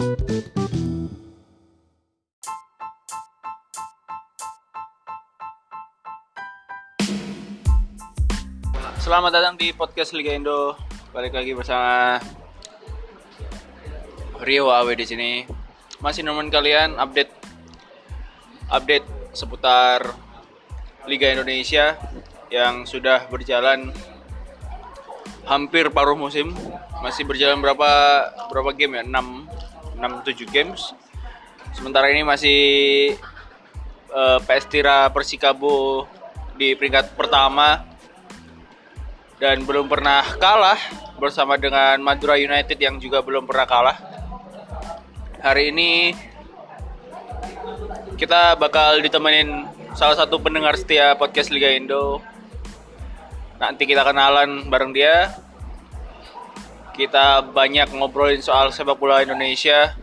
Selamat datang di podcast Liga Indo. Balik lagi bersama Rio Awe di sini. Masih nemenin kalian update update seputar Liga Indonesia yang sudah berjalan hampir paruh musim. Masih berjalan berapa berapa game ya? 6 6 7 games. Sementara ini masih eh, PS Tira Persikabo di peringkat pertama dan belum pernah kalah bersama dengan Madura United yang juga belum pernah kalah. Hari ini kita bakal ditemenin salah satu pendengar setia podcast Liga Indo. Nanti kita kenalan bareng dia. Kita banyak ngobrolin soal sepak bola Indonesia.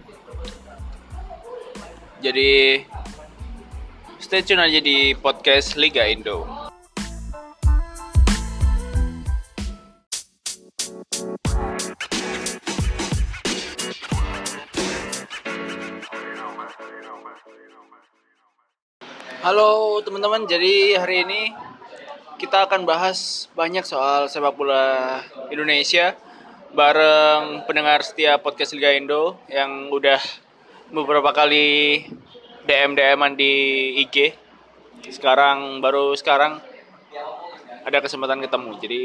Jadi stay tune aja di podcast Liga Indo. Halo teman-teman, jadi hari ini kita akan bahas banyak soal sepak bola Indonesia bareng pendengar setia podcast Liga Indo yang udah beberapa kali DM DM-an di IG. Sekarang baru sekarang ada kesempatan ketemu. Jadi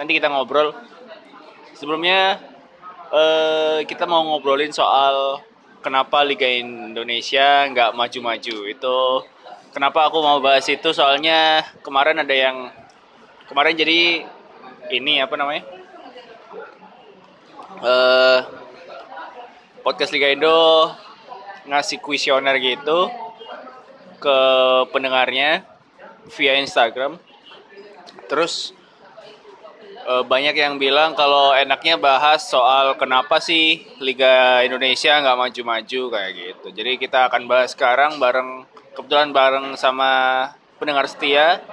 nanti kita ngobrol. Sebelumnya eh, kita mau ngobrolin soal kenapa Liga Indonesia nggak maju-maju itu kenapa aku mau bahas itu soalnya kemarin ada yang kemarin jadi ini apa namanya eh podcast Liga Indo ngasih kuesioner gitu ke pendengarnya via Instagram terus eh, banyak yang bilang kalau enaknya bahas soal kenapa sih Liga Indonesia nggak maju-maju kayak gitu. Jadi kita akan bahas sekarang bareng kebetulan bareng sama pendengar setia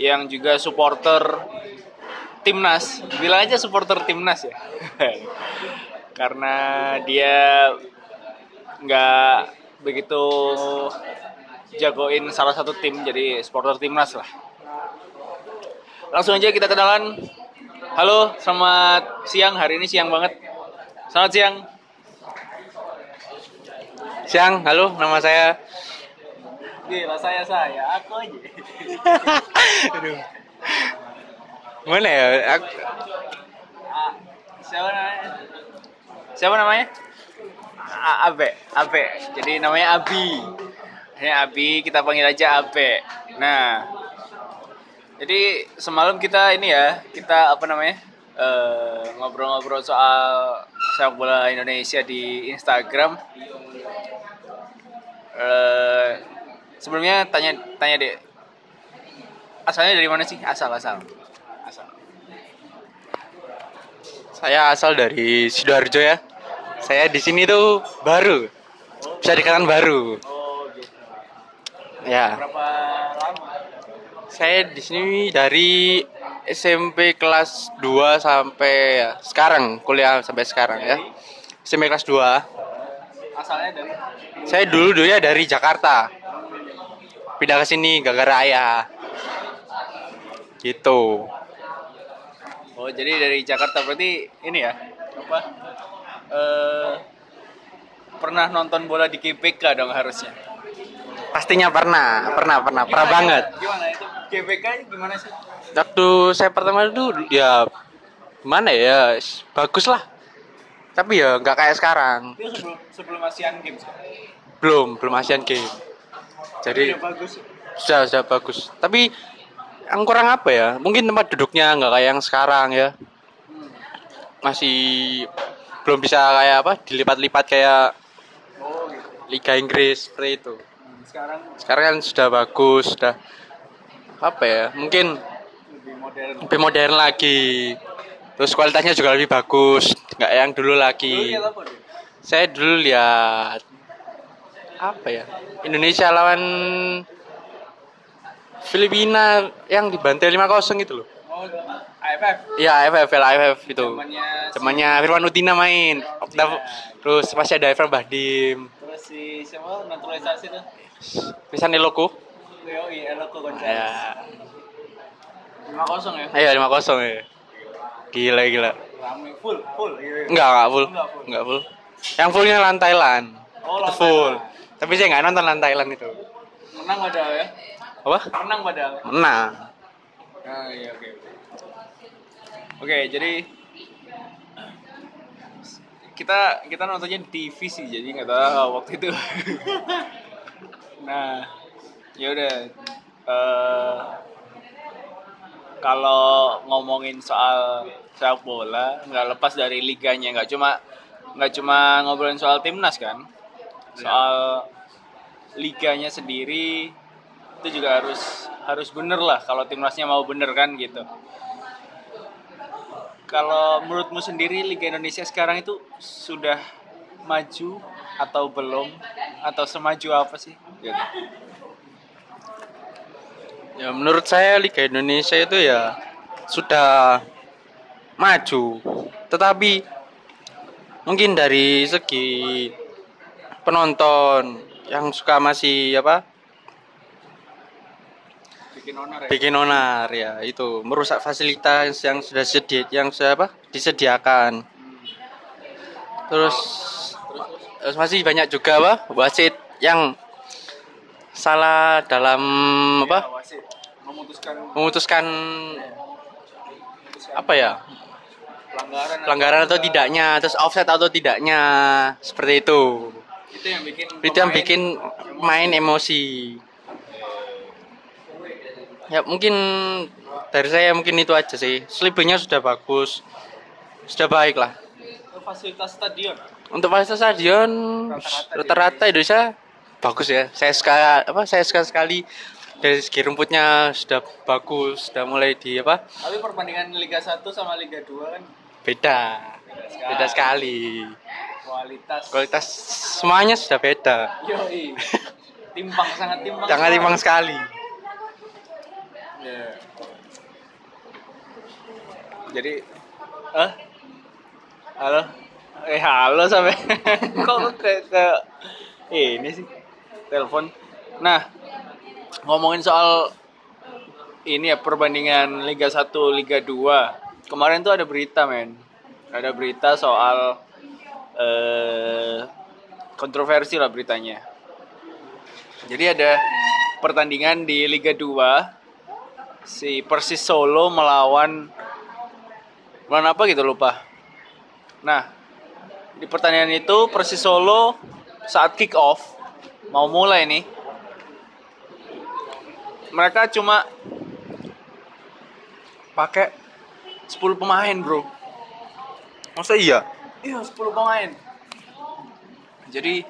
yang juga supporter timnas. Bilang aja supporter timnas ya. Karena dia nggak begitu jagoin salah satu tim jadi supporter timnas lah. Langsung aja kita kenalan. Halo, selamat siang. Hari ini siang banget. Selamat siang. Siang, halo, nama saya. Gila, saya saya, aku aja. Aduh. Mana ya? Aku, siapa namanya? Siapa namanya? A- Abe, Abe. Jadi namanya Abi. Ini Abi, kita panggil aja Abe. Nah, jadi semalam kita ini ya, kita apa namanya? eh, ngobrol-ngobrol soal sepak bola Indonesia di Instagram. Eh, sebelumnya tanya tanya deh, asalnya dari mana sih? Asal. Asal. Saya asal dari Sidoarjo ya. Saya di sini tuh baru. Bisa dikatakan baru. Oh gitu. Ya. Saya di sini dari SMP kelas 2 sampai ya, sekarang kuliah sampai sekarang ya. SMP kelas 2. Asalnya dari Saya dulu dulu ya dari Jakarta. Pindah ke sini gara-gara ayah. Gitu. Oh, jadi dari Jakarta berarti ini ya. Apa? Eh pernah nonton bola di GBK dong harusnya. Pastinya pernah, pernah, pernah, pernah Gimana banget. Gimana itu? GBK gimana sih? Waktu saya pertama itu ya gimana ya, bagus lah. Tapi ya nggak kayak sekarang. Itu sebelum sebelum Asian Games. kan? Belum, belum Asian Game. Jadi Udah bagus. sudah sudah bagus. Tapi yang kurang apa ya? Mungkin tempat duduknya nggak kayak yang sekarang ya. Masih belum bisa kayak apa? Dilipat-lipat kayak. Liga Inggris seperti itu. Sekarang Sekarang kan sudah bagus, sudah apa ya? Mungkin lebih modern. lebih modern lagi terus kualitasnya juga lebih bagus nggak yang dulu lagi apa saya dulu lihat apa ya Indonesia lawan Filipina yang dibantai 5-0 gitu loh Oh, AFF. iya AFF AFF itu Zamannya temannya Firman Utina main Oktav Iya. terus masih ada Evan Bahdim Terus si siapa naturalisasi tuh? bisa Niloku Yo, iya, Eloko Gonzales. ya 5-0 ya. ayo lima kosong ya gila gila Rame full, full. Iya, iya. enggak enggak full Enggak full. enggak full yang fullnya Lantailan Oh, itu full tapi saya nggak nonton Lantailan itu Menang padahal ya. Apa Menang padahal. menang Ah, iya, oke. oke. Oke, jadi kita kita nontonnya di TV sih, jadi nggak tahu waktu itu. nah, ya udah. eh, kalau ngomongin soal sepak bola, nggak lepas dari liganya, nggak cuma nggak cuma ngobrolin soal timnas kan, soal liganya sendiri itu juga harus harus bener lah kalau timnasnya mau bener kan gitu. Kalau menurutmu sendiri Liga Indonesia sekarang itu sudah maju atau belum atau semaju apa sih? Gitu. Ya menurut saya Liga Indonesia itu ya sudah maju. Tetapi mungkin dari segi penonton yang suka masih apa Bikin onar ya. bikin onar ya. Itu merusak fasilitas yang sudah sedi yang sudah apa? disediakan. Terus terus masih banyak juga apa? wasit yang salah dalam apa? Ya, wasit. Memutuskan memutuskan apa ya? Pelanggaran pelanggaran atau tidaknya terus offset atau tidaknya seperti itu. Itu yang bikin itu yang bikin main emosi ya mungkin dari saya mungkin itu aja sih. Selebihnya sudah bagus. Sudah baik lah. Fasilitas stadion? Untuk fasilitas stadion Rata-rata Indonesia bagus ya. Saya suka apa saya suka sekali. Dari segi rumputnya sudah bagus sudah mulai di apa? Tapi perbandingan Liga 1 sama Liga 2 kan beda. Beda sekali. Kualitas. Kualitas semuanya sudah beda. Yoi. timpang sangat timpang jangan timbang sekali Ya. jadi eh halo? Eh halo sampai. Kok ke ke ini sih? Telepon. Nah ngomongin soal ini ya perbandingan Liga 1 Liga 2 kemarin tuh ada berita men. Ada berita soal eh kontroversi lah beritanya. Jadi ada pertandingan di Liga 2 si Persis Solo melawan melawan apa gitu lupa. Nah, di pertandingan itu Persis Solo saat kick off mau mulai nih. Mereka cuma pakai 10 pemain, Bro. masa iya Iya, 10 pemain. Jadi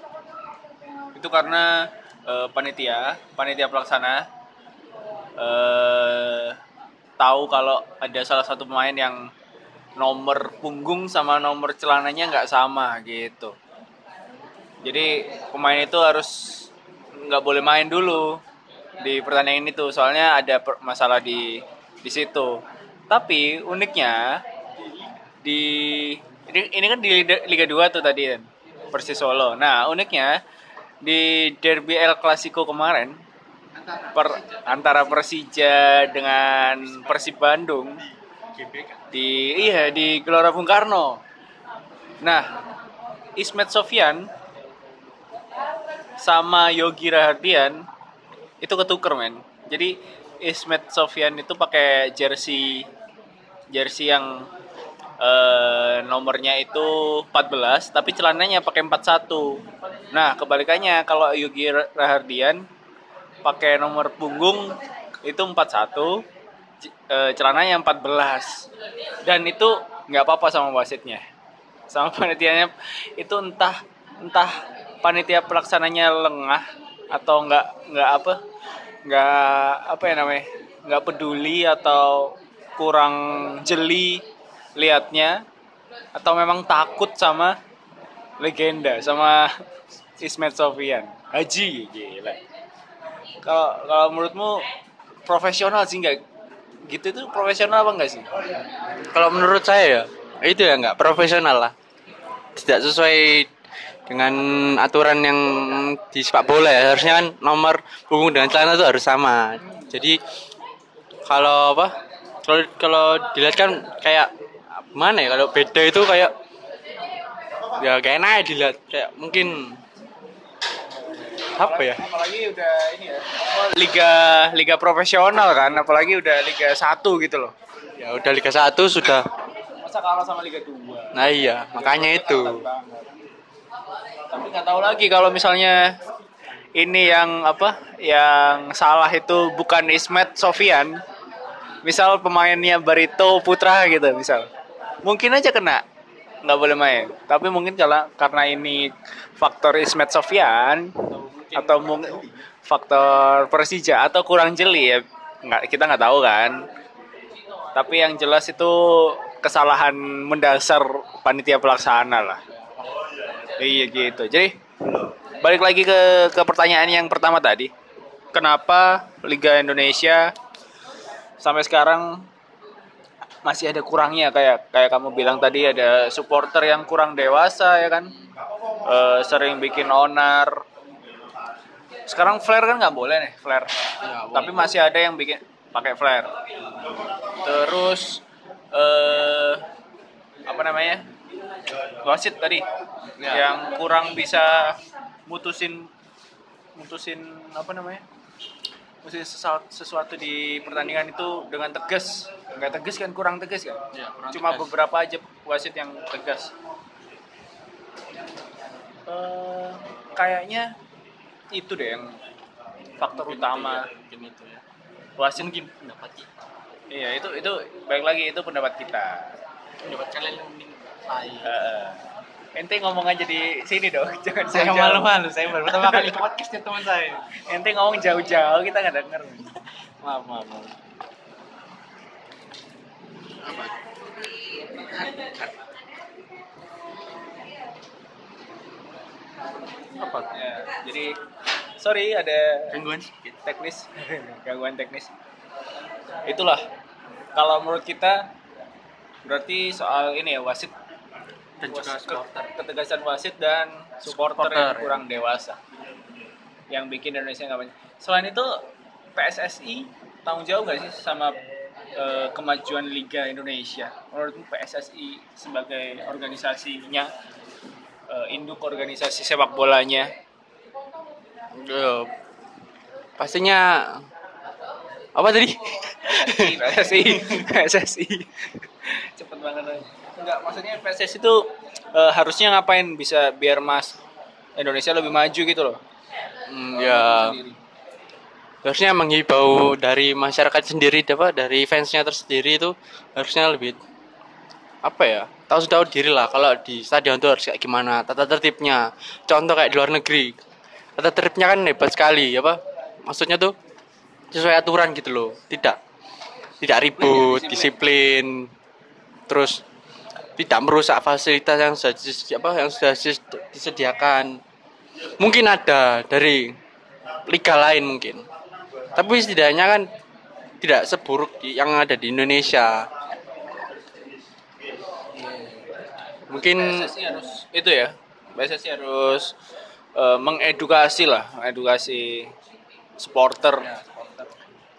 itu karena eh, panitia, panitia pelaksana eh tahu kalau ada salah satu pemain yang nomor punggung sama nomor celananya nggak sama gitu. Jadi pemain itu harus nggak boleh main dulu di pertandingan itu soalnya ada masalah di di situ. Tapi uniknya di ini, ini kan di Liga, Liga 2 tuh tadi Persis Solo. Nah, uniknya di Derby El Clasico kemarin per, antara Persija dengan Persib Bandung di iya di Gelora Bung Karno. Nah, Ismet Sofyan sama Yogi Rahardian itu ketuker men. Jadi Ismet Sofyan itu pakai jersey jersey yang eh, nomornya itu 14 tapi celananya pakai 41. Nah, kebalikannya kalau Yogi Rahardian pakai nomor punggung itu 41 c- eh, celananya 14 dan itu nggak apa-apa sama wasitnya sama panitianya itu entah entah panitia pelaksananya lengah atau nggak nggak apa nggak apa ya namanya nggak peduli atau kurang jeli liatnya atau memang takut sama legenda sama Ismet Sofian. Haji gila kalau kalau menurutmu profesional sih nggak? Gitu itu profesional apa enggak sih? Kalau menurut saya ya itu ya nggak profesional lah. Tidak sesuai dengan aturan yang di sepak bola ya. Harusnya kan nomor punggung dengan celana itu harus sama. Jadi kalau apa? Kalau kalau dilihat kan kayak mana ya? Kalau beda itu kayak ya kayak enak ya dilihat. Kayak mungkin apa ya? Apalagi udah ini ya liga liga profesional kan apalagi udah liga satu gitu loh. Ya udah Liga 1 sudah. Masa kalah sama liga 2 nah iya makanya itu. tapi nggak tahu lagi kalau misalnya ini yang apa yang salah itu bukan Ismet Sofian. Misal pemainnya Barito Putra gitu misal. Mungkin aja kena nggak boleh main. Tapi mungkin kalau karena ini faktor Ismet Sofian atau mungkin faktor Persija atau kurang jeli ya nggak kita nggak tahu kan. Tapi yang jelas itu kesalahan mendasar panitia pelaksana lah. Iya gitu. Jadi balik lagi ke ke pertanyaan yang pertama tadi. Kenapa Liga Indonesia sampai sekarang masih ada kurangnya? Kayak kayak kamu bilang tadi ada supporter yang kurang dewasa ya kan? Eh, sering bikin onar sekarang flare kan nggak boleh nih flare. Tapi masih ada yang bikin pakai flare. Terus eh apa namanya? Wasit tadi yang kurang bisa mutusin mutusin apa namanya? Mutusin sesuatu, sesuatu di pertandingan itu dengan tegas. Nggak tegas kan kurang tegas kan? Cuma beberapa aja wasit yang tegas. Eh, kayaknya itu deh yang faktor utama. mungkin itu ya. Wasit mungkin pendapat kita. Iya itu itu baik lagi itu pendapat kita. Pendapat kalian yang mending saya Eh, ente ngomong aja di sini dong jangan saya malu-malu saya baru pertama kali ke podcastnya teman saya. Ente ngomong jauh-jauh kita nggak denger. Maaf maaf, maaf. apa ya, jadi sorry ada gangguan teknis. Gangguan teknis. Itulah. Kalau menurut kita berarti soal ini ya wasit. Dan juga was- supporter. ketegasan wasit dan supporter, Supporter, yang ya. kurang dewasa. Yang bikin Indonesia nggak banyak. Selain itu PSSI tanggung jawab nggak sih sama eh, kemajuan Liga Indonesia? Menurutmu PSSI sebagai organisasinya eh, induk organisasi sepak bolanya? Eh, pastinya apa tadi? PSSI PSSI cepet banget aja. Enggak maksudnya PSSI itu eh, harusnya ngapain bisa biar mas Indonesia lebih maju gitu loh? Hmm, ya. Sendiri. harusnya menghibau dari masyarakat sendiri apa dari fansnya tersendiri itu harusnya lebih apa ya tahu sudah diri lah kalau di stadion itu harus kayak gimana tata tertibnya. Contoh kayak di luar negeri tata tertibnya kan hebat sekali apa? Maksudnya tuh sesuai aturan gitu loh tidak tidak ribut disiplin terus tidak merusak fasilitas yang sudah apa yang sudah dis- disediakan. Mungkin ada dari liga lain mungkin tapi setidaknya kan tidak seburuk yang ada di Indonesia mungkin PSSI harus itu ya. PSSI harus eh, mengedukasi lah mengedukasi supporter.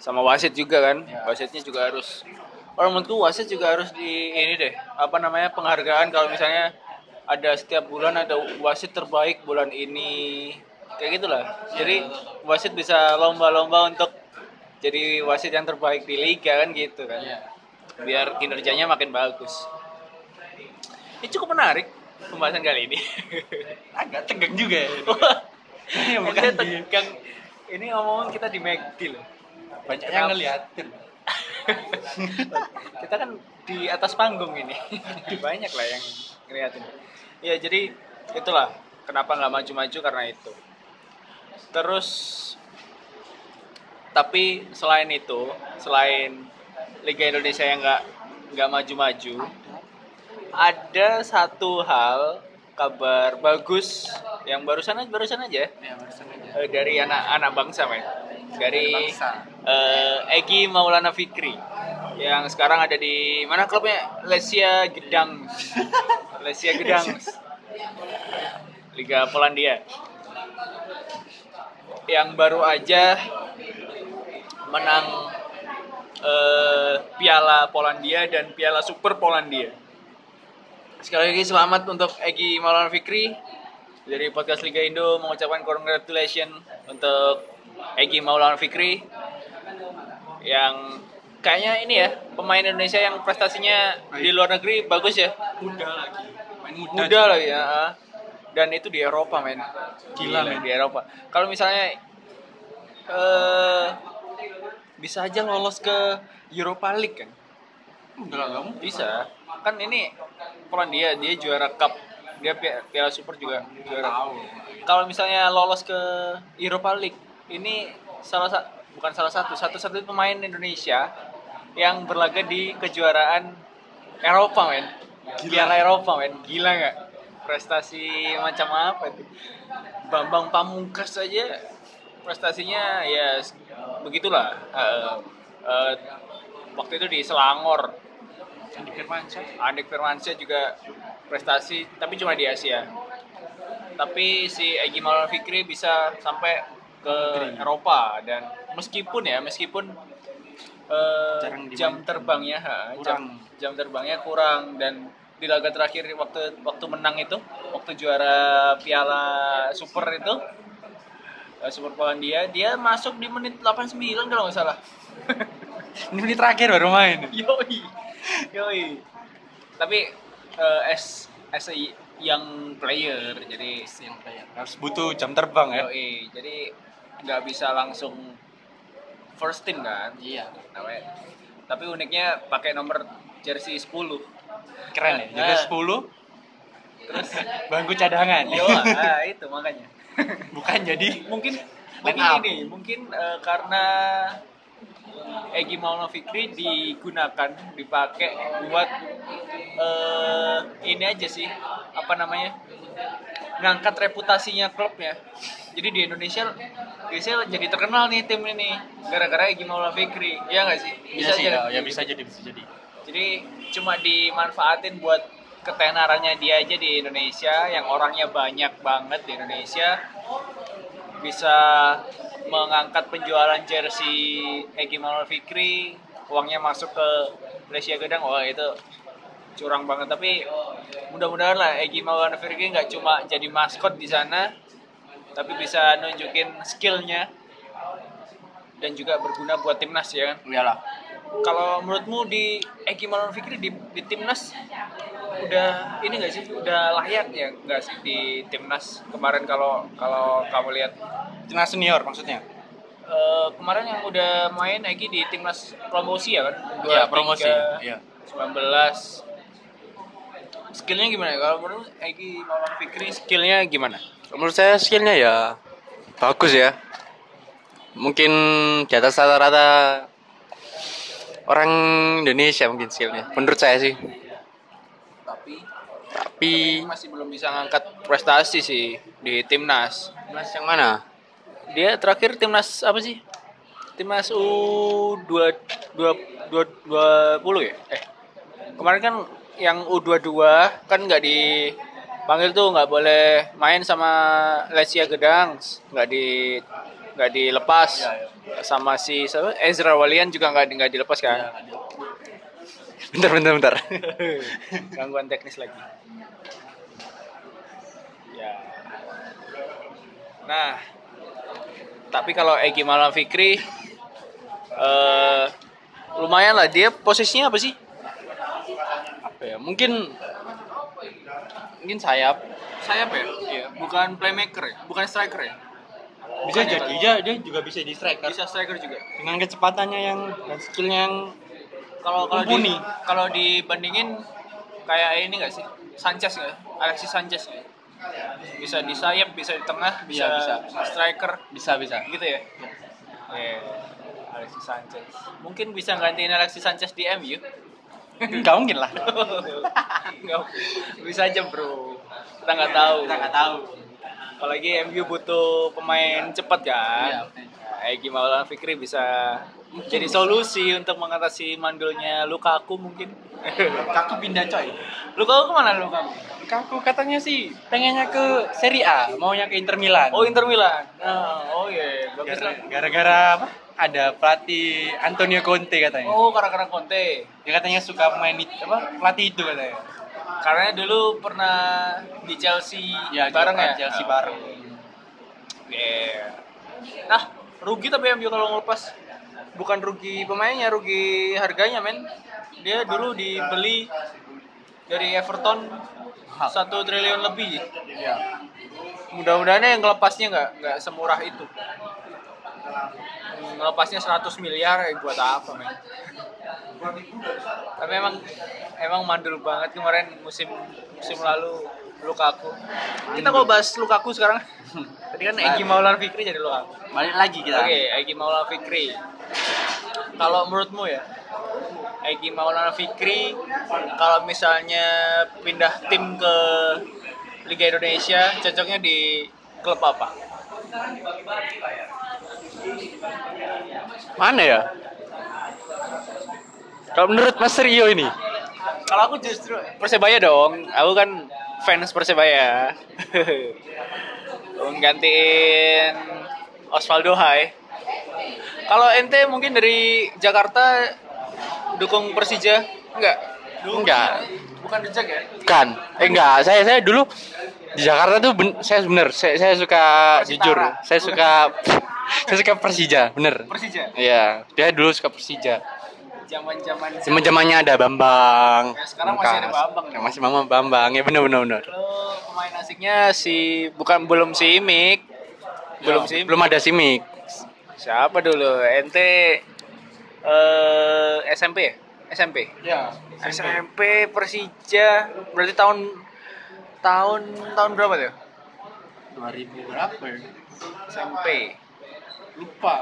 Sama wasit juga kan. Wasitnya juga harus kalau menurutku wasit juga harus di ini deh apa namanya penghargaan. Kalau misalnya ada setiap bulan ada wasit terbaik bulan ini kayak gitulah. Jadi wasit bisa lomba-lomba untuk jadi wasit yang terbaik di liga kan gitu kan. Biar kinerjanya makin bagus ini cukup menarik pembahasan kali ini. agak tegang juga ya Ini bukan kita di- tegang. Ini ngomong kita di McD loh. banyak yang ngeliatin kita kan di atas panggung ini. Banyak lah yang ngeliatin. Ya jadi itulah kenapa nggak maju-maju karena itu. Terus tapi selain itu, selain Liga Indonesia yang nggak nggak maju-maju, ada satu hal kabar bagus yang barusan aja barusan aja ya barusan aja eh, dari anak-anak bangsa men dari Bangsa. eh, Egi Maulana Fikri yang sekarang ada di mana klubnya Lesia Gedang Lesia Gedang Liga Polandia. Yang baru aja menang eh, Piala Polandia dan Piala Super Polandia. Sekali lagi selamat untuk Egi Maulana Fikri dari podcast Liga Indo mengucapkan congratulations untuk Egi Maulana Fikri yang kayaknya ini ya pemain Indonesia yang prestasinya di luar negeri bagus ya Muda lagi. Main muda. muda lagi ya dan itu di Eropa men Gila, men. di Eropa kalau misalnya eh bisa aja lolos ke Europa League kan Kamu. bisa. Kan ini Polandia dia juara cup. Dia pi- piala super juga juara. Kalau misalnya lolos ke Europa League ini salah satu bukan salah satu satu-satu pemain Indonesia yang berlaga di kejuaraan Eropa men. Piala Eropa men. Gila nggak? Prestasi macam apa itu? Bambang Pamungkas aja prestasinya ya begitulah. Eh, eh, waktu itu di Selangor Andi Firmansyah. Andik Firmansyah juga prestasi tapi cuma di Asia. Tapi si Egy Maulana Fikri bisa sampai ke Eropa dan meskipun ya meskipun dimain. jam terbangnya ha, jam Kurang. jam terbangnya kurang dan di laga terakhir waktu waktu menang itu waktu juara Piala Super itu eh, Super Polandia dia masuk di menit 89 kalau nggak salah. Ini menit terakhir baru main. Yoi. Yoi. Tapi eh, as as a young player jadi Yang kayak harus butuh jam terbang ya. yoi. Jadi nggak bisa langsung first team kan. Iya. Namanya. Tapi uniknya pakai nomor jersey 10. Keren ya. Jadi Nah. 10 terus bangku cadangan. Yo, ah, itu makanya. Bukan jadi mungkin mungkin up. ini mungkin eh, karena Egi Maulana Fikri digunakan dipakai buat eh ini aja sih apa namanya ngangkat reputasinya klubnya jadi di Indonesia biasanya jadi terkenal nih tim ini gara-gara Egi Maulana Fikri. Ya nggak sih? Bisa sih jadi. ya, ya bisa jadi bisa jadi. jadi cuma dimanfaatin buat ketenarannya dia aja di Indonesia yang orangnya banyak banget di Indonesia bisa mengangkat penjualan jersey Egi Maulana Fikri uangnya masuk ke Malaysia Gedang. Wah itu curang banget. Tapi mudah-mudahan lah Egi Maulana Fikri nggak cuma jadi maskot di sana tapi bisa nunjukin skillnya dan juga berguna buat timnas ya kan? Iyalah. Kalau menurutmu di Eki Maulana Fikri di, di timnas udah ini nggak sih udah layak ya nggak sih di timnas kemarin kalau kalau kamu lihat Timnas senior maksudnya. eh, kemarin yang udah main Eki di timnas promosi ya kan Iya, 23, promosi. Iya. 19 skillnya gimana kalau menurut Eki Maulana Fikri skillnya gimana Menurut saya skillnya ya bagus ya. Mungkin di atas rata-rata orang Indonesia mungkin skillnya. Menurut saya sih. tapi Tapi masih belum bisa ngangkat prestasi sih di timnas timnas yang mana? Dia terakhir timnas apa sih? Timnas U dua dua dua dua puluh ya? Eh kemarin kan yang U22 kan nggak dipanggil tuh nggak boleh main sama Lesia Gedang nggak di nggak dilepas sama si siapa? Ezra Walian juga nggak nggak dilepas kan? Bentar, bentar, bentar. Gangguan teknis lagi. Ya. Nah, tapi kalau Egi Maulana Fikri eh lumayan lah dia posisinya apa sih? Apa ya? Mungkin mungkin sayap. Sayap ya? Iya. Bukan playmaker ya? Bukan striker ya? Bisa Bukan jadi dia, dia juga bisa di striker. Bisa striker juga. Dengan kecepatannya yang dan skillnya yang Kalau kalau di, kalau dibandingin kayak ini nggak sih? Sanchez nggak? Alexis Sanchez nggak? Bisa di sayap, bisa di tengah, bisa, Bisa, bisa. striker. bisa bisa. gitu ya Iya. Alexis Sanchez mungkin bisa gantiin Alexis Sanchez di MU Enggak mungkin lah. Nggak, bisa aja bro kita nggak tahu Kita nggak tahu. Apalagi MU butuh pemain cepat kan Iya. Egi Maulana Fikri bisa jadi solusi untuk mengatasi mandulnya Lukaku mungkin Kaku pindah coy. Lukaku ke mana Lukaku Lukaku katanya sih pengennya ke Serie A, maunya ke Inter Milan. Oh Inter Milan. Nah, oh iya, bagus. Gara- gara-gara apa? Ada pelatih Antonio Conte katanya. Oh, karena Conte. Dia katanya suka main apa? Pelatih itu katanya. Karena dulu pernah di Chelsea Ya, bareng ya. Chelsea bareng. Iya. Nah, rugi tapi MU kalau ngelepas bukan rugi pemainnya, rugi harganya, men. Dia dulu dibeli dari Everton satu triliun lebih. Iya. Mudah-mudahan yang ngelepasnya nggak nggak semurah itu. Ngelepasnya 100 miliar ya buat apa, men? Tapi emang emang mandul banget kemarin musim musim lalu Lukaku. Kita kok bahas Lukaku sekarang? Tadi kan Egi Maulana Fikri jadi Lukaku. Balik lagi kita. Oke, Egi Maulana Fikri. Kalau menurutmu ya, Egi Maulana Fikri kalau misalnya pindah tim ke Liga Indonesia, cocoknya di klub apa? Mana ya? Kalau menurut Mas Rio ini, Kalau aku justru Persebaya dong. Aku kan fans Persebaya. Menggantiin Osvaldo Hai. Kalau ente mungkin dari Jakarta dukung Persija? Enggak. enggak, Bukan dejak ya? kan? Eh enggak, saya saya dulu di Jakarta tuh ben, saya bener, saya, saya suka Persitara. jujur, saya suka saya suka Persija, bener. Persija. Iya, dia dulu suka Persija. Zaman-zaman Zaman zamannya ada Bambang. Ya, sekarang masih ada. Bambang, Ya, masih Bambang Bambang, ya bener bener bener. Pemain asiknya si bukan belum si Imik. Belum si belum ada Simic. Siapa dulu? Ente eh SMP ya? SMP. Ya. SMP Persija berarti tahun tahun tahun berapa tuh? 2000 berapa ya? SMP Lupa.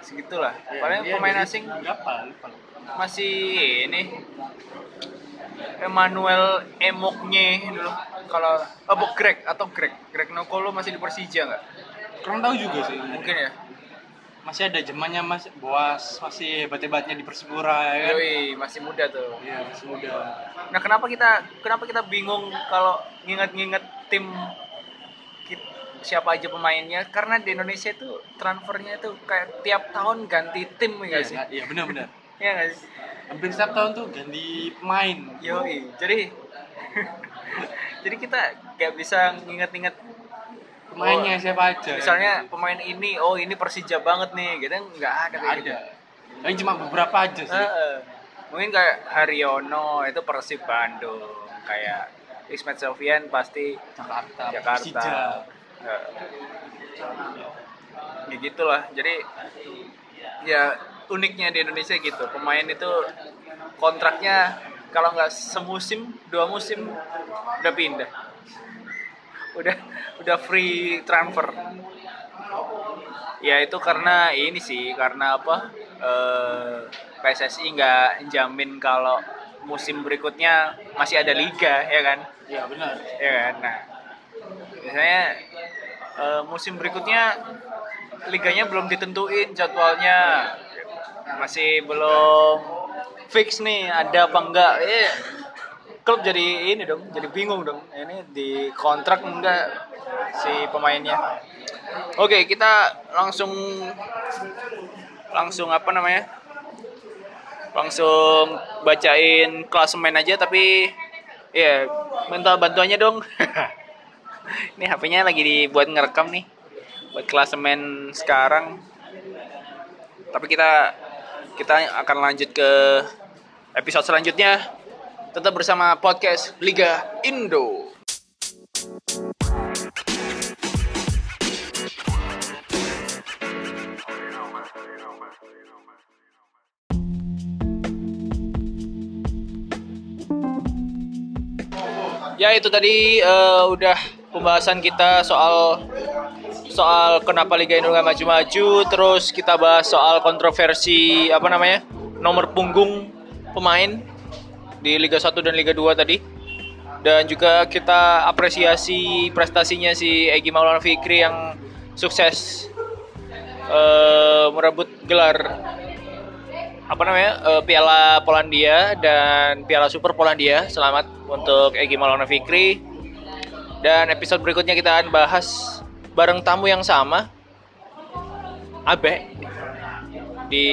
segitulah. Ya, Paling dia pemain asing berapa? Lupa. masih ini Emmanuel Emoknya dulu. Kalau oh bu- Greg atau Greg Greg Nokolo masih di Persija nggak? Kurang tahu juga sih. Mungkin ya. Masih ada zamannya Mas Boas, masih hebat-hebatnya di Persipura ya kan? Yoi, masih muda tuh. Iya, masih muda. Nah, kenapa kita kenapa kita bingung kalau nginget-nginget tim siapa aja pemainnya? Karena di Indonesia itu transfernya itu kayak tiap tahun ganti tim ya Iya, nggak sih? iya benar-benar. Iya sih? Hampir setiap tahun tuh ganti pemain. Yoi, jadi jadi kita nggak bisa nginget-nginget Pemainnya siapa aja? misalnya pemain ini, oh ini Persija banget nih, gitu nggak ada Nggak kayak ada. gitu. Yang cuma beberapa aja sih. Heeh. Mungkin kayak Haryono itu Persib Bandung, kayak Ismet Sofian pasti Jakarta, Jakarta. Persija. Ya. ya gitulah. Jadi ya uniknya di Indonesia gitu. Pemain itu kontraknya kalau nggak semusim, dua musim udah pindah. Udah udah free transfer. Ya itu karena ini sih, karena apa? Eh, PSSI nggak jamin kalau musim berikutnya masih ada liga, ya kan? Iya benar. ya kan nah biasanya eh, musim berikutnya liganya belum ditentuin jadwalnya masih belum fix nih ada apa enggak eh klub jadi ini dong jadi bingung dong. Ini di kontrak enggak si pemainnya. Oke kita langsung langsung apa namanya? Langsung bacain klasemen aja tapi ya minta bantuannya dong. Ini HP-nya lagi dibuat ngerekam nih buat klasemen sekarang. Tapi kita kita akan lanjut ke episode selanjutnya tetap bersama podcast Liga Indo. Ya itu tadi eh, udah pembahasan kita soal soal kenapa Liga Indo nggak maju-maju, terus kita bahas soal kontroversi apa namanya nomor punggung pemain di Liga 1 dan Liga 2 tadi. Dan juga kita apresiasi prestasinya si Egi Maulana Fikri yang sukses eh, merebut gelar apa namanya eh, Piala Polandia dan Piala Super Polandia. Selamat untuk Egi Maulana Fikri. Dan episode berikutnya kita akan bahas bareng tamu yang sama, Abe, di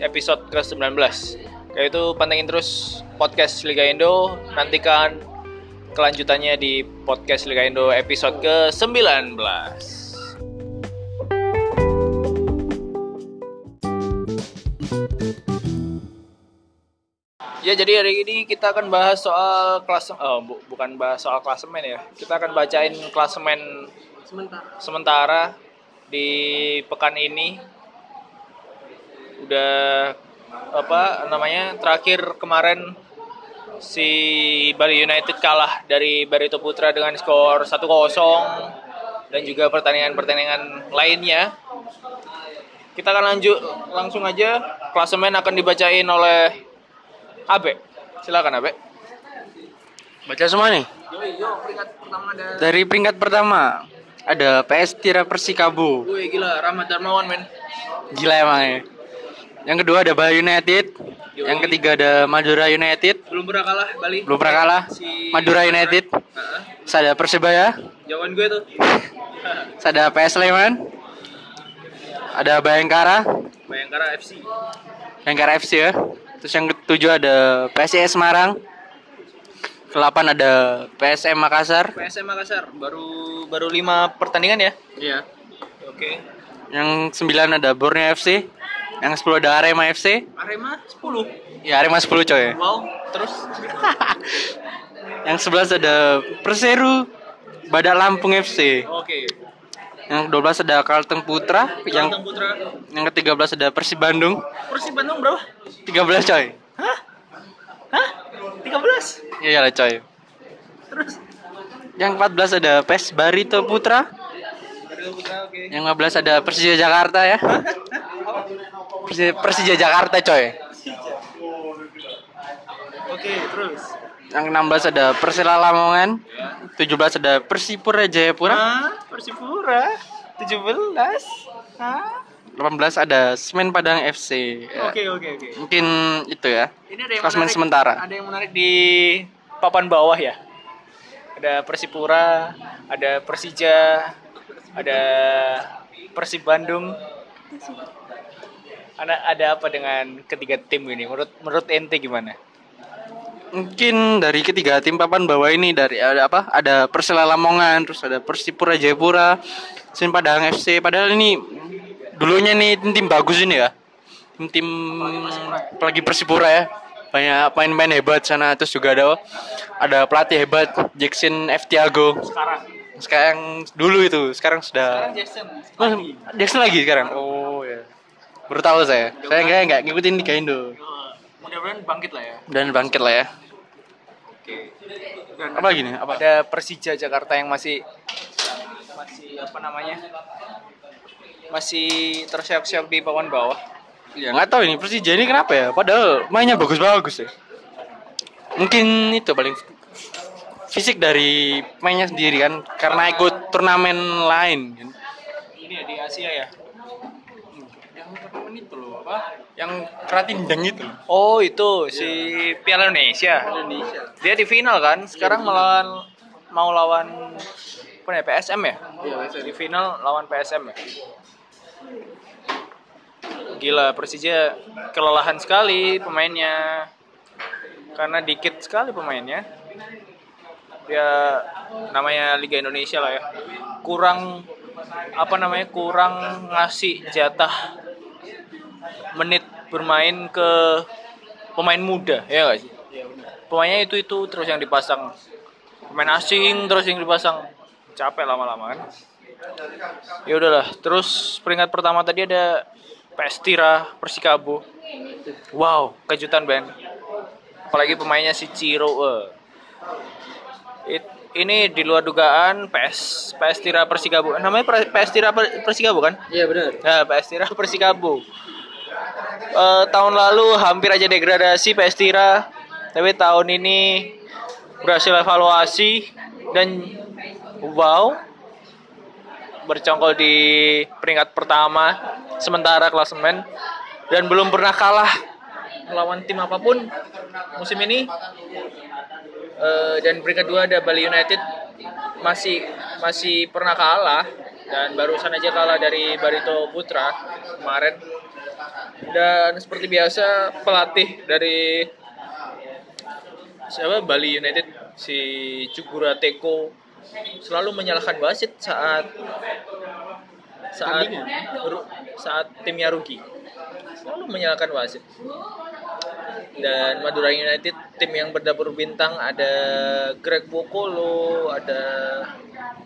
episode ke-19. Yaitu pantengin terus podcast Liga Indo, nantikan kelanjutannya di podcast Liga Indo episode ke-19. Ya jadi hari ini kita akan bahas soal kelas oh, bu- bukan bahas soal klasemen ya. Kita akan bacain klasemen Sementara. sementara di pekan ini. Udah apa namanya? Terakhir kemarin si Bali United kalah dari Barito Putra dengan skor 1-0 dan juga pertandingan-pertandingan lainnya. Kita akan lanjut langsung aja. Klasemen akan dibacain oleh Abe. Silakan Abe. Baca semua nih. Yo yo peringkat pertama ada. Dari peringkat pertama ada PS Tira Persikabo. Wih gila Rahmat Darmawan men. Gila emang ya. Yang kedua ada Bali United. Yang ketiga ada Madura United. Belum pernah kalah Bali. Belum pernah kalah. Si Madura United. Heeh. Terus ada Persebaya. Jawaban gue tuh. Terus ada PS Sleman. Ada Bayangkara. Bayangkara FC. Bayangkara FC ya. Terus yang ketujuh ada PSIS Semarang. Kelapan ada PSM Makassar. PSM Makassar baru baru 5 pertandingan ya. Iya. Oke. Yang sembilan ada Borneo FC. Yang sepuluh ada Arema FC. Arema 10. Ya Arema 10 coy. Wow, terus Yang sebelas ada Perseru Badak Lampung FC. oke. Yang 12 ada Kalteng Putra. Yang Kalteng Putra. yang ke-13 ada Persib Bandung. Persib Bandung berapa? 13 coy. Hah? Hah? 13. Iya lah coy. Terus Yang 14 ada PES Barito Putra. Barito Putra oke. Yang 15 ada Persija Jakarta ya. Persija, Persija Jakarta coy. Oke, terus. Yang 16 ada Persela Lamongan. 17 ada Persipura Jayapura. Hah? Persipura 17. Hah? 18 ada Semen Padang FC. Ya, Oke, oke, oke. Mungkin itu ya. Ini ada yang Klasemen menarik, sementara. Ada yang menarik di papan bawah ya. Ada Persipura, ada Persija, ada Persib Bandung. Ada ada apa dengan ketiga tim ini? Menurut menurut ente gimana? Mungkin dari ketiga tim papan bawah ini dari ada apa? Ada Persela Lamongan, terus ada Persipura Jayapura, Semen Padang FC. Padahal ini dulunya nih tim, tim bagus ini ya. Tim-tim apalagi Persipura ya. Banyak pemain-pemain hebat sana terus juga ada ada pelatih hebat Jackson F Tiago. Sekarang. Sekarang dulu itu, sekarang sudah Sekarang Jackson. Oh, Jackson lagi sekarang. Oh ya. Baru tahu saya. Saya enggak enggak ngikutin Liga Indo. Mudah-mudahan bangkit lah ya. Dan bangkit lah ya. Oke. Dan Apa gini? Apa? ada Persija Jakarta yang masih masih apa namanya? Masih terseok-seok di papan bawah. Ya nggak tahu ini Persija ini kenapa ya? Padahal mainnya bagus-bagus ya. Mungkin itu paling fisik dari mainnya sendiri kan karena ikut turnamen lain kan. Ini ya di Asia ya. Yang turnamen itu loh apa? Yang Kratindang itu. loh. Oh itu si Piala Indonesia. Indonesia. Dia di final kan. Sekarang melawan mau lawan apa ya PSM ya? Di final lawan PSM ya. Gila Persija kelelahan sekali pemainnya. Karena dikit sekali pemainnya. Ya namanya Liga Indonesia lah ya. Kurang apa namanya? Kurang ngasih jatah menit bermain ke pemain muda ya gak sih? Pemainnya itu itu terus yang dipasang pemain asing terus yang dipasang capek lama-lama kan? Ya udahlah. Terus peringkat pertama tadi ada PS Tira Persikabo. Wow, kejutan Ben. Apalagi pemainnya si Ciro. eh. It- ini di luar dugaan PS PS Tira Persikabo. Namanya PS Tira Per- Persikabo kan? Iya benar. Nah, PS Tira Persikabo. Eh, tahun lalu hampir aja degradasi PS Tira, tapi tahun ini berhasil evaluasi dan wow bercongkol di peringkat pertama sementara klasemen dan belum pernah kalah melawan tim apa pun musim ini. Eh, dan peringkat dua ada Bali United masih masih pernah kalah dan barusan aja kalah dari Barito Putra kemarin. Dan seperti biasa pelatih dari siapa? Bali United si Cukura Teko selalu menyalahkan wasit saat saat ru- saat timnya rugi. Selalu menyalahkan wasit. Dan Madura United tim yang berdapur bintang ada Greg Bokolo ada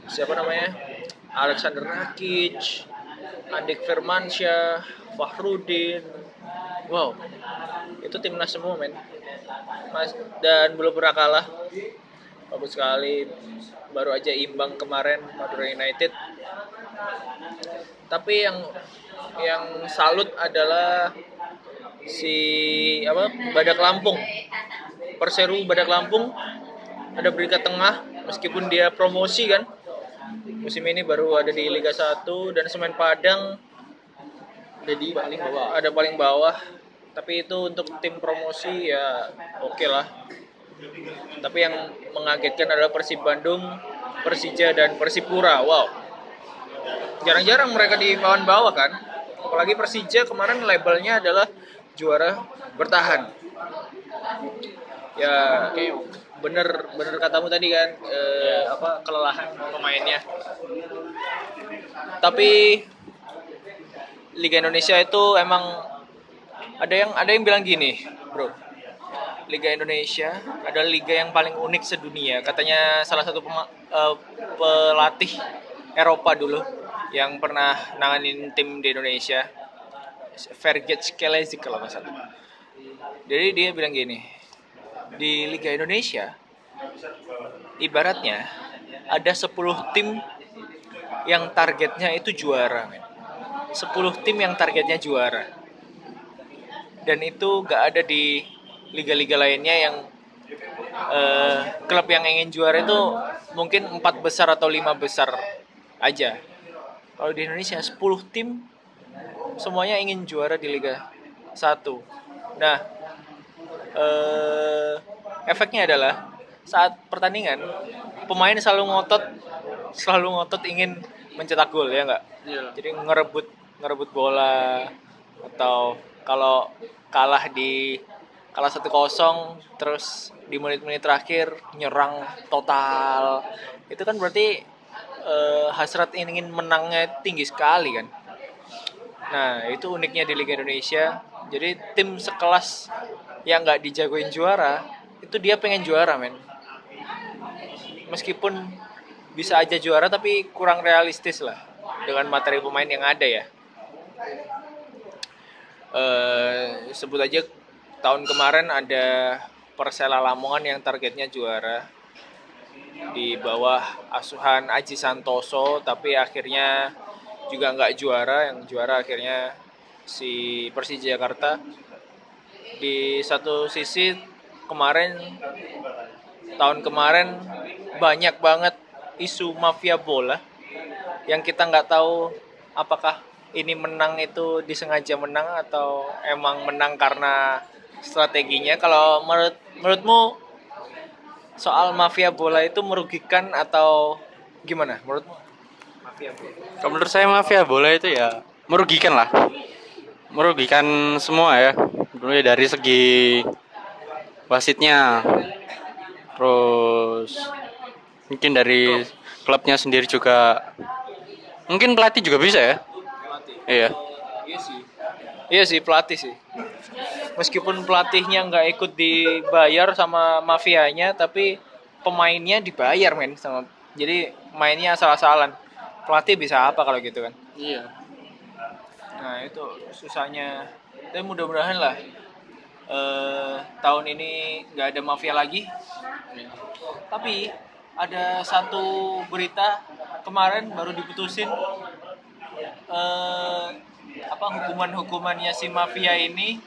siapa namanya Alexander Rakic Andik Firmansyah Fahrudin. Wow. Itu timnas semua men. Mas dan belum pernah kalah. Bagus sekali. Baru aja imbang kemarin Madura United. Tapi yang yang salut adalah si apa Badak Lampung. Perseru Badak Lampung. Ada berika tengah meskipun dia promosi kan musim ini baru ada di Liga 1 dan Semen Padang Jadi paling bawah. ada paling bawah. Tapi itu untuk tim promosi ya oke lah. Tapi yang mengagetkan adalah Persib Bandung Persija dan Persipura. Wow. Jarang-jarang mereka di papan bawah kan? Apalagi Persija kemarin labelnya adalah juara bertahan. Ya bener bener katamu tadi kan eh, apa kelelahan pemainnya tapi Liga Indonesia itu emang ada yang ada yang bilang gini, bro. Liga Indonesia adalah liga yang paling unik sedunia. Katanya salah satu pema- eh, pelatih Eropa dulu yang pernah nanganin tim di Indonesia, Ferget Skelezi kalau nggak salah. Jadi dia bilang gini, di Liga Indonesia ibaratnya ada 10 tim yang targetnya itu juara, men. 10 tim yang targetnya juara. Dan itu gak ada di liga-liga lainnya yang eh, klub yang ingin juara itu mungkin empat besar atau lima besar aja. Kalau di Indonesia 10 tim semuanya ingin juara di Liga 1. Nah, eh, efeknya adalah saat pertandingan pemain selalu ngotot selalu ngotot ingin mencetak gol ya nggak? Jadi ngerebut ngerebut bola atau kalau kalah di kalah satu kosong terus di menit-menit terakhir nyerang total. Itu kan berarti eh, hasrat ingin menangnya tinggi sekali kan? Nah itu uniknya di Liga Indonesia. Jadi tim sekelas yang nggak dijagoin juara itu dia pengen juara men. Meskipun bisa aja juara tapi kurang realistis lah dengan materi pemain yang ada ya. Eh sebut aja tahun kemarin ada Persela Lamongan yang targetnya juara. Di bawah asuhan Aji Santoso tapi akhirnya juga nggak juara. Yang juara akhirnya si Persija Jakarta di satu sisi kemarin tahun kemarin banyak banget isu mafia bola yang kita nggak tahu apakah ini menang itu disengaja menang atau emang menang karena strateginya kalau menurut menurutmu soal mafia bola itu merugikan atau gimana menurutmu menurut saya mafia bola itu ya merugikan lah. Merugikan semua ya. Mulai dari segi wasitnya. Terus mungkin dari klubnya sendiri juga. Mungkin pelatih juga bisa ya. Iya. Iya sih. Iya sih pelatih sih. Meskipun pelatihnya nggak ikut dibayar sama mafianya, tapi pemainnya dibayar men sama. Jadi mainnya asal-asalan. Pelatih bisa apa kalau gitu kan? Iya. Nah itu susahnya. Tapi mudah-mudahan lah eh, tahun ini nggak ada mafia lagi. Tapi ada satu berita kemarin baru diputusin eh, apa hukuman-hukumannya si mafia ini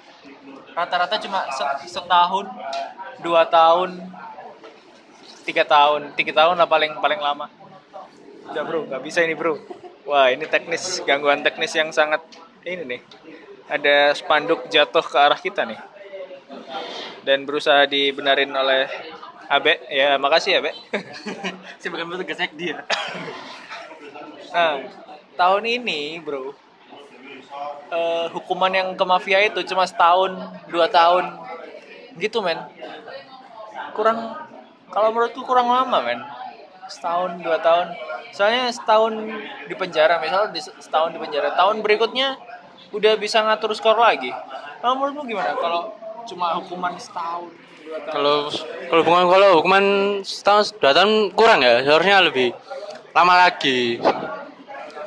rata-rata cuma se- setahun, dua tahun, tiga tahun, tiga tahun lah paling paling lama. Udah bro, nggak bisa ini bro. Wah ini teknis gangguan teknis yang sangat ini nih. Ada spanduk jatuh ke arah kita nih. Dan berusaha dibenarin oleh Abe, ya makasih ya, Be. Saya bukan petugas dia. Nah, tahun ini, bro, eh, hukuman yang ke mafia itu cuma setahun, dua tahun, gitu, men. Kurang, kalau menurutku kurang lama, men. Setahun, dua tahun. Soalnya setahun di penjara, misalnya di setahun di penjara, tahun berikutnya udah bisa ngatur skor lagi. Kalau menurutmu gimana? Kalau cuma hukuman setahun? Kalau kalau hukuman kalau hukuman setahun dua tahun kurang ya, seharusnya lebih lama lagi.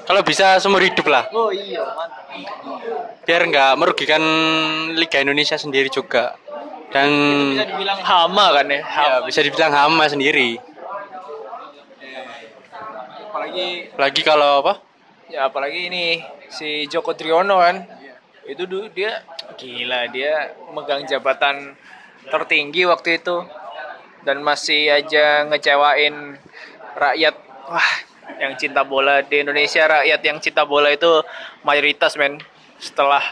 Kalau bisa seumur hidup lah, Oh iya, mantap. biar nggak merugikan Liga Indonesia sendiri juga. Dan Bisa dibilang hama kan ya? ya, Hama. bisa dibilang hama sendiri. Apalagi Lagi kalau apa? Ya apalagi ini si Joko Triono kan. Itu dulu dia gila dia megang jabatan tertinggi waktu itu dan masih aja ngecewain rakyat. Wah, yang cinta bola di Indonesia rakyat yang cinta bola itu mayoritas men. Setelah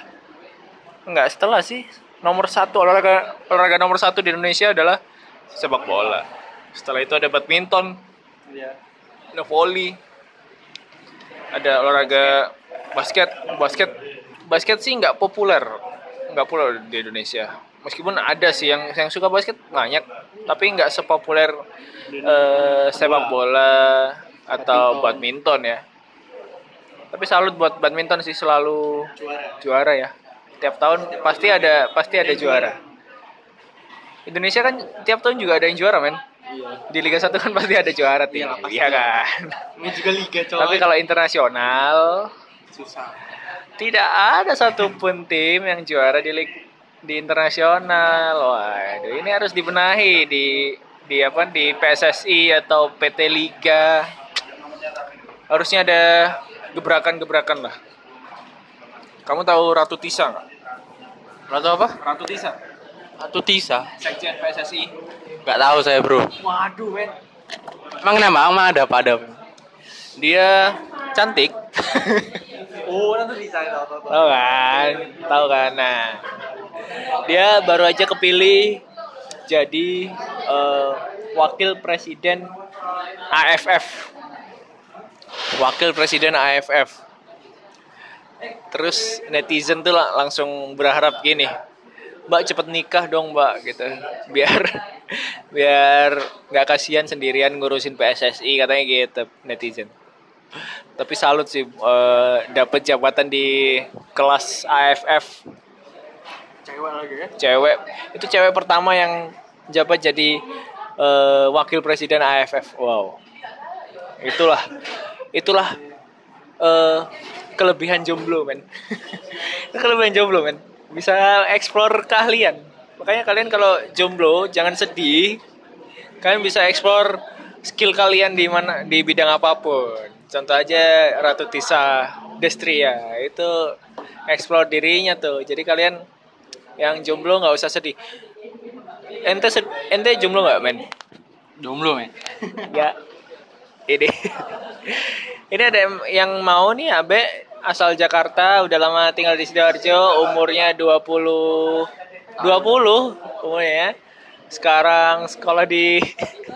enggak setelah sih nomor satu olahraga olahraga nomor satu di Indonesia adalah sepak bola. Setelah itu ada badminton, ada volley, ada olahraga basket. Basket basket sih nggak populer. Nggak populer di Indonesia. Meskipun ada sih yang yang suka basket banyak. Tapi nggak sepopuler eh, sepak bola atau badminton. ya. Tapi salut buat badminton sih selalu juara ya. Tiap tahun pasti ada pasti ada juara. Indonesia kan tiap tahun juga ada yang juara men di Liga 1 kan pasti ada juara tim iya kan Ini juga liga tapi kalau internasional tidak ada satupun tim yang juara di lig di internasional. Waduh, ini harus dibenahi di di apa di PSSI atau PT Liga. Harusnya ada gebrakan-gebrakan lah. Kamu tahu Ratu Tisa nggak? Atau apa? Ratu Tisa, Satu Tisa. sekjen PSSI. Nggak tahu saya bro. Waduh, men. Emang kenapa? Emang ada apa ada? Dia cantik. Oh, Satu Tisa tahu Tahu kan? Tahu kan? Nah, dia baru aja kepilih jadi eh, wakil presiden AFF. Wakil presiden AFF. Terus netizen tuh lang- langsung berharap gini, Mbak cepet nikah dong Mbak gitu, biar biar nggak kasihan sendirian ngurusin PSSI katanya gitu netizen. Tapi salut sih eh, dapat jabatan di kelas AFF Cewek lagi ya? cewek. Itu cewek pertama yang jabat jadi eh, wakil presiden AFF wow. Itulah itulah eh, kelebihan jomblo men. Kelebihan jomblo men bisa eksplor keahlian. Makanya kalian kalau jomblo jangan sedih. Kalian bisa eksplor skill kalian di mana di bidang apa pun. Contoh aja Ratu Tisa Destria. Itu eksplor dirinya tuh. Jadi kalian yang jomblo nggak usah sedih. Ente sed- ente jomblo nggak men? Jomblo men. ya. Ini. Ini ada yang- yang mau nih abe asal Jakarta udah lama tinggal di sidoarjo umurnya 20 20 umurnya ya. sekarang sekolah di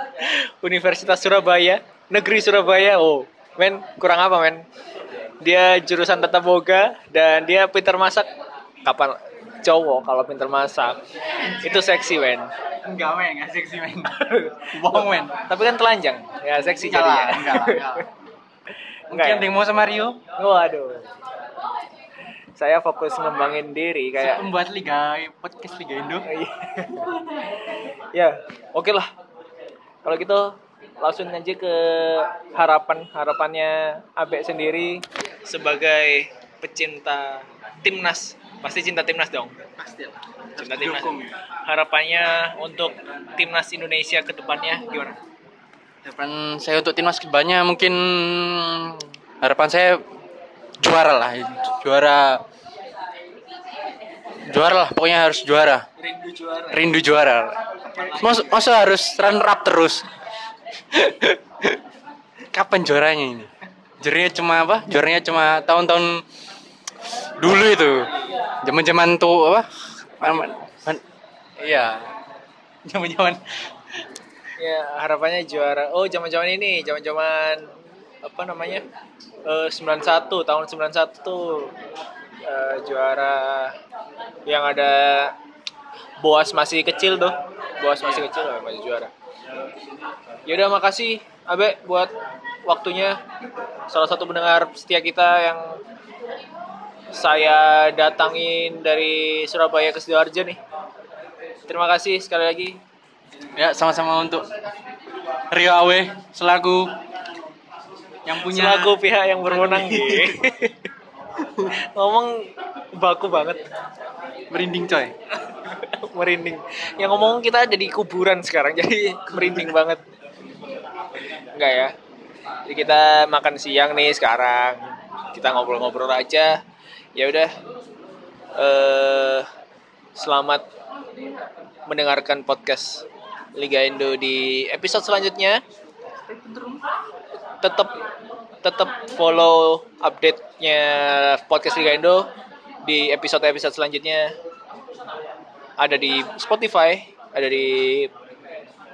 Universitas Surabaya negeri Surabaya oh men kurang apa men dia jurusan tata boga dan dia pinter masak kapan cowok kalau pinter masak itu seksi men Enggak men, enggak seksi men. Bohong men. tapi kan telanjang ya seksi jadinya enggak lah, enggak lah. Enggak Mungkin ya? Timo sama Rio Waduh. Saya fokus ngembangin diri kayak pembuat liga podcast Liga Indo. ya, oke lah. Kalau gitu langsung aja ke harapan harapannya Abe sendiri sebagai pecinta timnas. Pasti cinta timnas dong. Pasti lah. Cinta timnas. Harapannya untuk timnas Indonesia ke depannya gimana? Harapan saya untuk timnas ke depannya mungkin harapan saya juara lah, juara juara lah, pokoknya harus juara, Rindu juara. rindu juara. Mas, masa harus runner up terus? Kapan juaranya ini? Juaranya cuma apa? Juaranya cuma tahun-tahun dulu itu, zaman-zaman tuh apa? Iya, zaman-zaman Ya harapannya juara. Oh zaman-zaman ini, zaman-zaman apa namanya? Eh 91 tahun 91 tuh eh, juara yang ada Boas masih kecil tuh. Boas masih kecil loh, masih juara. Yaudah makasih Abe buat waktunya. Salah satu pendengar setia kita yang saya datangin dari Surabaya ke Sidoarjo nih. Terima kasih sekali lagi. Ya, sama-sama untuk Rio Awe selaku yang punya Selaku pihak yang berwenang. Ngomong baku banget, merinding coy. merinding. Yang ngomong kita ada di kuburan sekarang, jadi merinding banget. Enggak ya. Jadi kita makan siang nih sekarang. Kita ngobrol-ngobrol aja. Ya udah. Eh selamat mendengarkan podcast Liga Indo di episode selanjutnya. Tetap tetap follow update-nya podcast Liga Indo di episode-episode selanjutnya. Ada di Spotify, ada di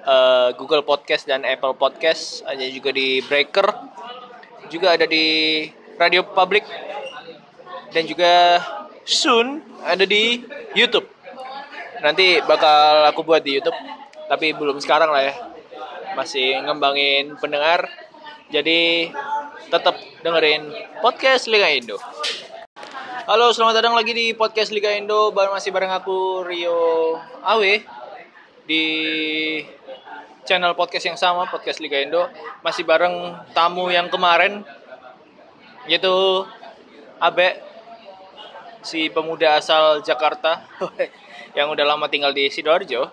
eh, Google Podcast dan Apple Podcast, ada juga di Breaker, juga ada di Radio Public dan juga soon ada di YouTube. Nanti bakal aku buat di YouTube, tapi belum sekarang lah ya. Masih ngembangin pendengar. Jadi tetap dengerin podcast Liga Indo. Halo, selamat datang lagi di podcast Liga Indo. Bar- Masih bareng aku Rio Awe di channel podcast yang sama, podcast Liga Indo. Masih bareng tamu yang kemarin yaitu Abe si pemuda asal Jakarta yang udah lama tinggal di Sidoarjo.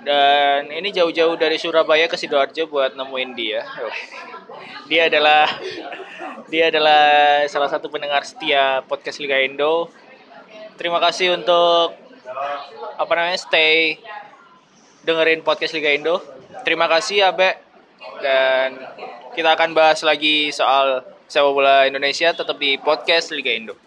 Dan ini jauh-jauh dari Surabaya ke Sidoarjo buat nemuin dia. Dia adalah dia adalah salah satu pendengar setia podcast Liga Indo. Terima kasih untuk apa namanya stay dengerin podcast Liga Indo. Terima kasih Abe dan kita akan bahas lagi soal sepak bola Indonesia tetap di podcast Liga Indo.